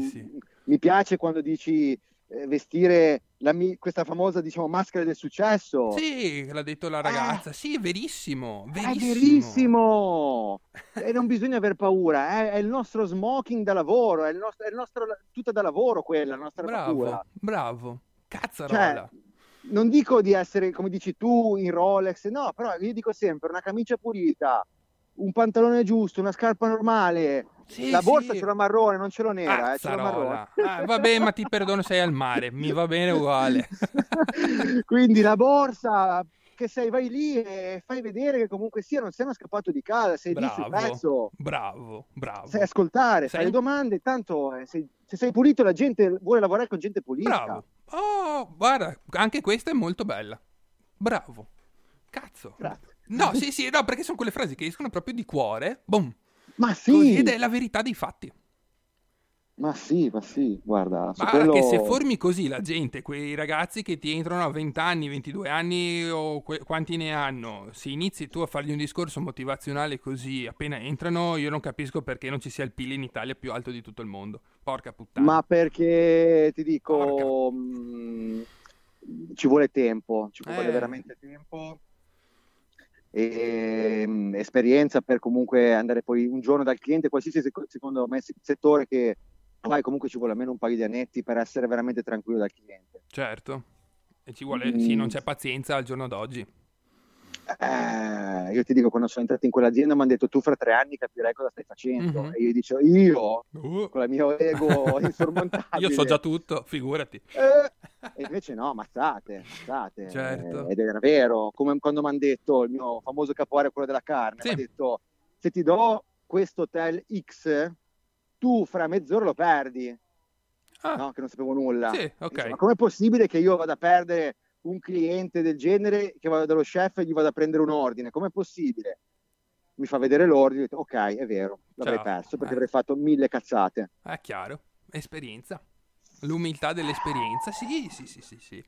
mi piace quando dici vestire la, questa famosa diciamo, maschera del successo. Sì, l'ha detto la ragazza. Eh, sì, è verissimo, verissimo. È [laughs] verissimo. e non bisogna aver paura. È, è, il nostro smoking da lavoro, è il nostro, è il nostro tutta da lavoro quella, la nostra bravo, paura. Bravo, cazzarola. Cioè, non dico di essere, come dici tu, in Rolex, no, però io dico sempre una camicia pulita, un pantalone giusto, una scarpa normale, sì, la borsa sì. ce l'ho marrone, non ce l'ho nera, eh, ce marrone. Ah, vabbè, ma ti perdono, sei al mare, mi va bene uguale. [laughs] Quindi la borsa, che sei, vai lì e fai vedere che comunque sia, non sei uno scappato di casa, sei bravo, lì sul pezzo. Bravo, bravo. Sai ascoltare, sei... fai le domande, tanto eh, sei, se sei pulito la gente vuole lavorare con gente pulita. Bravo. Oh, guarda, anche questa è molto bella. Bravo. Cazzo. Grazie. No, sì, sì, no, perché sono quelle frasi che escono proprio di cuore. Boom. Ma sì! Così, ed è la verità dei fatti. Ma sì, ma sì, guarda. Ma quello... che se formi così la gente, quei ragazzi che ti entrano a 20 anni, 22 anni o que- quanti ne hanno, se inizi tu a fargli un discorso motivazionale così appena entrano, io non capisco perché non ci sia il PIL in Italia più alto di tutto il mondo. Porca puttana. Ma perché ti dico, mh, mm, ci vuole tempo, ci vuole eh. veramente tempo e, um, esperienza per comunque andare poi un giorno dal cliente, qualsiasi secondo me settore che fai comunque ci vuole almeno un paio di annetti per essere veramente tranquillo dal cliente. Certo, e ci vuole, mm. sì, non c'è pazienza al giorno d'oggi. Eh, io ti dico, quando sono entrato in quell'azienda mi hanno detto tu fra tre anni capirai cosa stai facendo. Mm-hmm. E io dicevo, io, uh. con il mio ego [laughs] insormontabile. io so già tutto, figurati. Eh, e invece no, mazzate, mazzate. Certo. Eh, ed era vero, come quando mi hanno detto, il mio famoso capoare, quello della carne, sì. mi ha detto, se ti do questo hotel X, tu fra mezz'ora lo perdi. Ah. No, che non sapevo nulla. Sì, ok. Ma com'è possibile che io vada a perdere un cliente del genere che vada dallo chef e gli vada a prendere un ordine. Com'è possibile? Mi fa vedere l'ordine, dico, ok, è vero, l'avrei Ciao. perso perché eh. avrei fatto mille cazzate. È chiaro, esperienza. L'umiltà dell'esperienza, sì, sì, sì, sì, sì.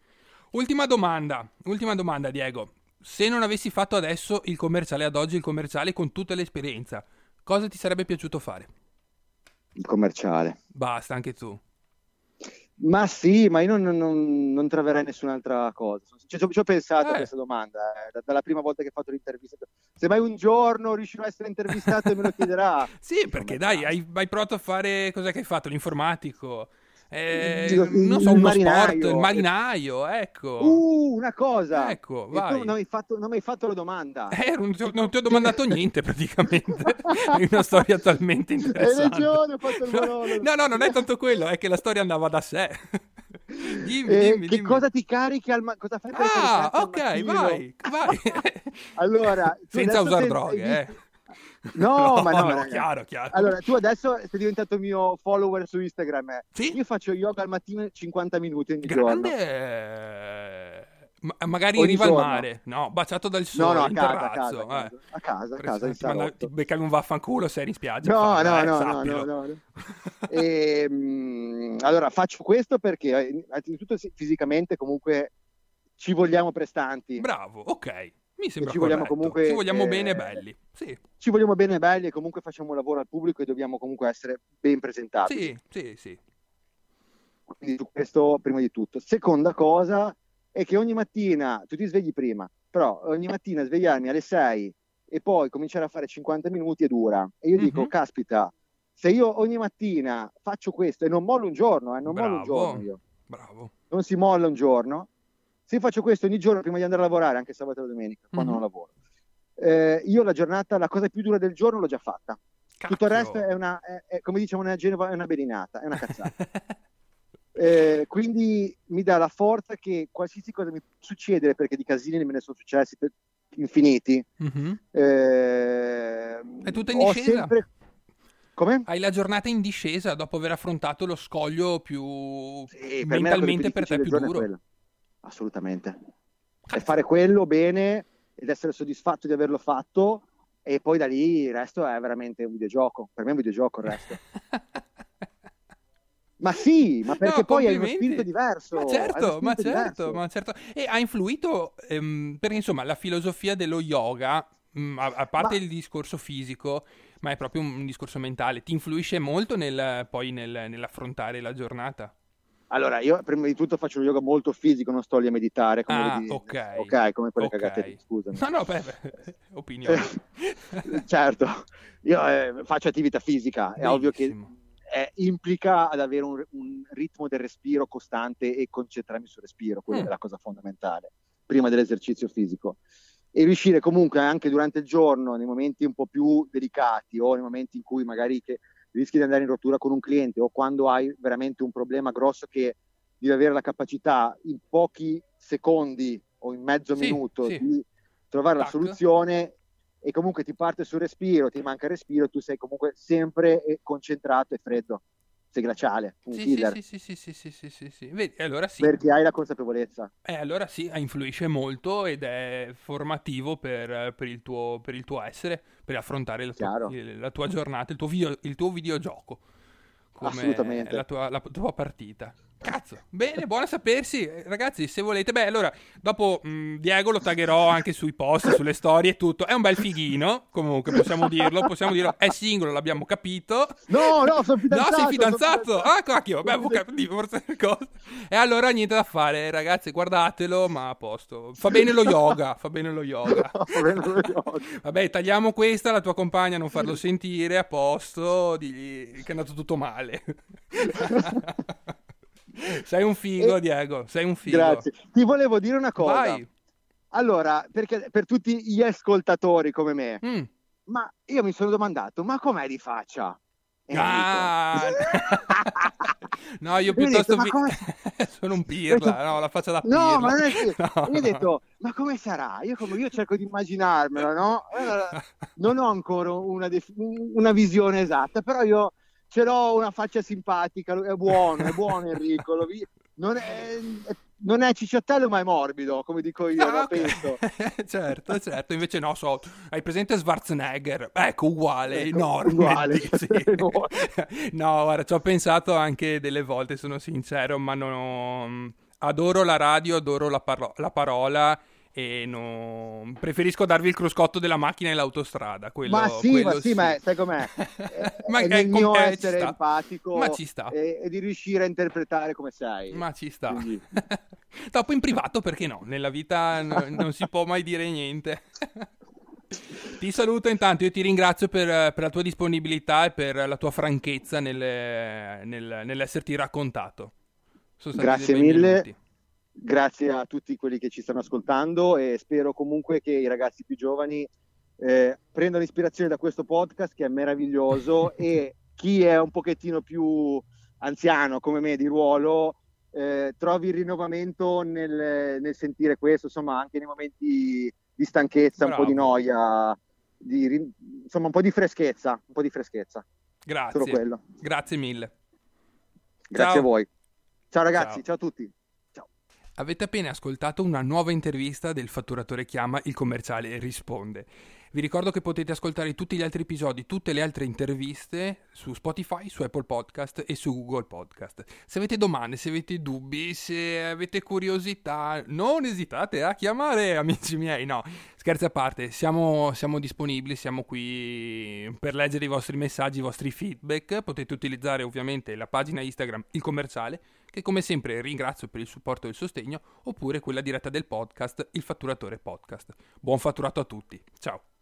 Ultima domanda, ultima domanda Diego. Se non avessi fatto adesso il commerciale ad oggi, il commerciale con tutta l'esperienza, cosa ti sarebbe piaciuto fare? Il commerciale. Basta, anche tu. Ma sì, ma io non, non, non troverei nessun'altra cosa. Cioè, ci, ho pensato eh. a questa domanda, eh, dalla prima volta che ho fatto l'intervista. Se mai un giorno riuscirò a essere intervistato e me lo chiederà. [laughs] sì, perché dai, hai, hai provato a fare... Cos'è che hai fatto? L'informatico? Eh, non so, uno marinaio. sport, il marinaio, ecco. Uh, una cosa. Ecco, vai. tu non mi, fatto, non mi hai fatto la domanda. Eh, non, ti, non ti ho domandato niente praticamente. [laughs] è una storia talmente interessante. Il monologo. No, no, non è tanto quello, è che la storia andava da sé. [laughs] dimmi, eh, dimmi, che dimmi. cosa ti carichi al ma- cosa fai per Ah, ok, vai, vai. [laughs] allora, senza usare droghe, eh [laughs] No, no ma no, no chiaro, chiaro. Allora, tu adesso sei diventato mio follower su Instagram. Sì? Io faccio yoga al mattino 50 minuti ogni Grande... giorno. Ma magari in riva al mare, no, baciato dal sole, no, no, a casa, a casa, a casa, eh. a casa, a casa ti, manda, ti beccavi un vaffanculo se eri in spiaggia. No, no, eh, no, no, no, no, no, e, mh, mm, allora, faccio questo perché, eh, innanzitutto, fisicamente comunque ci vogliamo prestanti. Bravo, ok. Mi sembra ci vogliamo comunque, ci vogliamo eh, bene e belli. Sì. Ci vogliamo bene e belli e comunque facciamo un lavoro al pubblico e dobbiamo comunque essere ben presentati. Sì, sì, sì. Quindi questo prima di tutto. Seconda cosa è che ogni mattina, tu ti svegli prima, però ogni mattina svegliarmi alle 6 e poi cominciare a fare 50 minuti è dura. E io dico, mm-hmm. caspita, se io ogni mattina faccio questo e non mollo un giorno, eh, non Bravo. mollo un giorno io. Bravo. Non si molla un giorno. Se faccio questo ogni giorno prima di andare a lavorare, anche sabato e domenica, quando mm-hmm. non lavoro, eh, io la giornata, la cosa più dura del giorno l'ho già fatta. Cacchio. Tutto il resto è una, è, è, come diciamo a Genova, è una belinata, è una cazzata. [laughs] eh, quindi mi dà la forza che qualsiasi cosa mi succede, perché di casini me ne sono successi per infiniti, mm-hmm. eh, è tutta in discesa. Sempre... Come? Hai la giornata in discesa dopo aver affrontato lo scoglio più sì, per mentalmente per te più duro. Assolutamente. E fare quello bene ed essere soddisfatto di averlo fatto e poi da lì il resto è veramente un videogioco. Per me è un videogioco il resto. [laughs] ma sì, ma perché no, poi hai uno spirito diverso. Ma certo, ma certo, ma certo. E ha influito, ehm, perché insomma la filosofia dello yoga, mh, mm, a, a, parte ma... il discorso fisico, ma è proprio un, un discorso mentale, ti influisce molto nel, poi nel, nell'affrontare la giornata? Allora, io prima di tutto faccio un yoga molto fisico, non sto lì a meditare. Come ah, vedi. ok. Ok, come quelle okay. cagate lì, scusami. No, no, beh, beh [laughs] opinione. [laughs] certo, io eh, faccio attività fisica, Benissimo. è ovvio che eh, implica ad avere un, un, ritmo del respiro costante e concentrarmi sul respiro, quella mm. è la cosa fondamentale, prima dell'esercizio fisico. E riuscire comunque anche durante il giorno, nei momenti un po' più delicati o nei momenti in cui magari che rischi di andare in rottura con un cliente o quando hai veramente un problema grosso che devi avere la capacità in pochi secondi o in mezzo sì, minuto sì. di trovare Tac. la soluzione e comunque ti parte sul respiro, ti manca il respiro, tu sei comunque sempre concentrato e freddo, sei glaciale, un sì, killer. Sì, sì, sì, sì, sì, sì, sì, sì. Vedi, allora sì. Perché hai la consapevolezza. Eh, allora sì, influisce molto ed è formativo per, per, il, tuo, per il tuo essere, per affrontare la tua, la tua giornata, il tuo, video, il tuo videogioco. Come Assolutamente. La tua, la tua partita. Cazzo, bene, buono a sapersi. Ragazzi, se volete, beh, allora, dopo mh, Diego lo taggerò anche sui post, sulle storie e tutto. È un bel fighino, comunque possiamo dirlo, possiamo dirlo. È singolo, l'abbiamo capito. No, no, sono fidanzato. No, sei fidanzato. fidanzato. Ah, cacchio, beh, avevo capito forse cosa. E allora niente da fare, ragazzi, guardatelo, ma a posto. Fa bene lo yoga, fa bene lo yoga. [laughs] fa bene lo yoga. Vabbè, tagliamo questa, la tua compagna non farlo sentire, a posto, digli che è andato tutto male. [laughs] [laughs] Sei un figo, e... Diego. Sei un figo. Grazie. Ti volevo dire una cosa. Vai. Allora, perché per tutti gli ascoltatori come me, mm. ma io mi sono domandato, ma com'è di faccia? Ah, [laughs] no, io piuttosto detto, vi... [laughs] sono un pirla, no, la faccia da pirla. No, ma non è che... no. io ho detto, ma come sarà? Io, come... io cerco di immaginarmelo, no? Non ho ancora una, def... una visione esatta, però io ce l'ho una faccia simpatica, è buono, è buono Enrico, lo vi... non, è, non è cicciottello ma è morbido, come dico io, ah, okay. [laughs] certo, certo, invece no, so, hai presente Schwarzenegger? Ecco, uguale, ecco, enorme. Uguale. [laughs] Sì. [laughs] no, guarda, ci ho pensato anche delle volte, sono sincero, ma non ho... adoro la radio, adoro la, paro- la parola e non... preferisco darvi il cruscotto della macchina e l'autostrada. Quello, ma sì, quello ma sì, sì. ma sai com'è? [laughs] ma è, è il mio eh, essere empatico ma ci sta. E, e, di riuscire a interpretare come sei. Ma ci sta. Quindi... [laughs] Dopo in privato perché no? Nella vita no, non si può mai dire niente. [laughs] Ti saluto intanto, io ti ringrazio per, per, la tua disponibilità e per la tua franchezza nel, nel, nell'esserti raccontato. Grazie mille. Minuti. Grazie a tutti quelli che ci stanno ascoltando e spero comunque che i ragazzi più giovani eh, prendano ispirazione da questo podcast che è meraviglioso [laughs] e chi è un pochettino più anziano come me di ruolo eh, trovi il rinnovamento nel, nel, sentire questo, insomma anche nei momenti di stanchezza, Bravo. un po' di noia di, insomma, un po' di freschezza, un po' di freschezza. Grazie. Grazie mille. Grazie ciao. a voi. Ciao ragazzi, ciao, ciao a tutti. Avete appena ascoltato una nuova intervista del Fatturatore Chiama, il commerciale risponde. Vi ricordo che potete ascoltare tutti gli altri episodi, tutte le altre interviste su Spotify, su Apple Podcast e su Google Podcast. Se avete domande, se avete dubbi, se avete curiosità, non esitate a chiamare, amici miei. No, scherzi a parte, siamo, siamo disponibili, siamo qui per leggere i vostri messaggi, i vostri feedback. Potete utilizzare ovviamente la pagina Instagram Il Commerciale che come sempre ringrazio per il supporto e il sostegno, oppure quella diretta del podcast Il Fatturatore Podcast. Buon fatturato a tutti, ciao!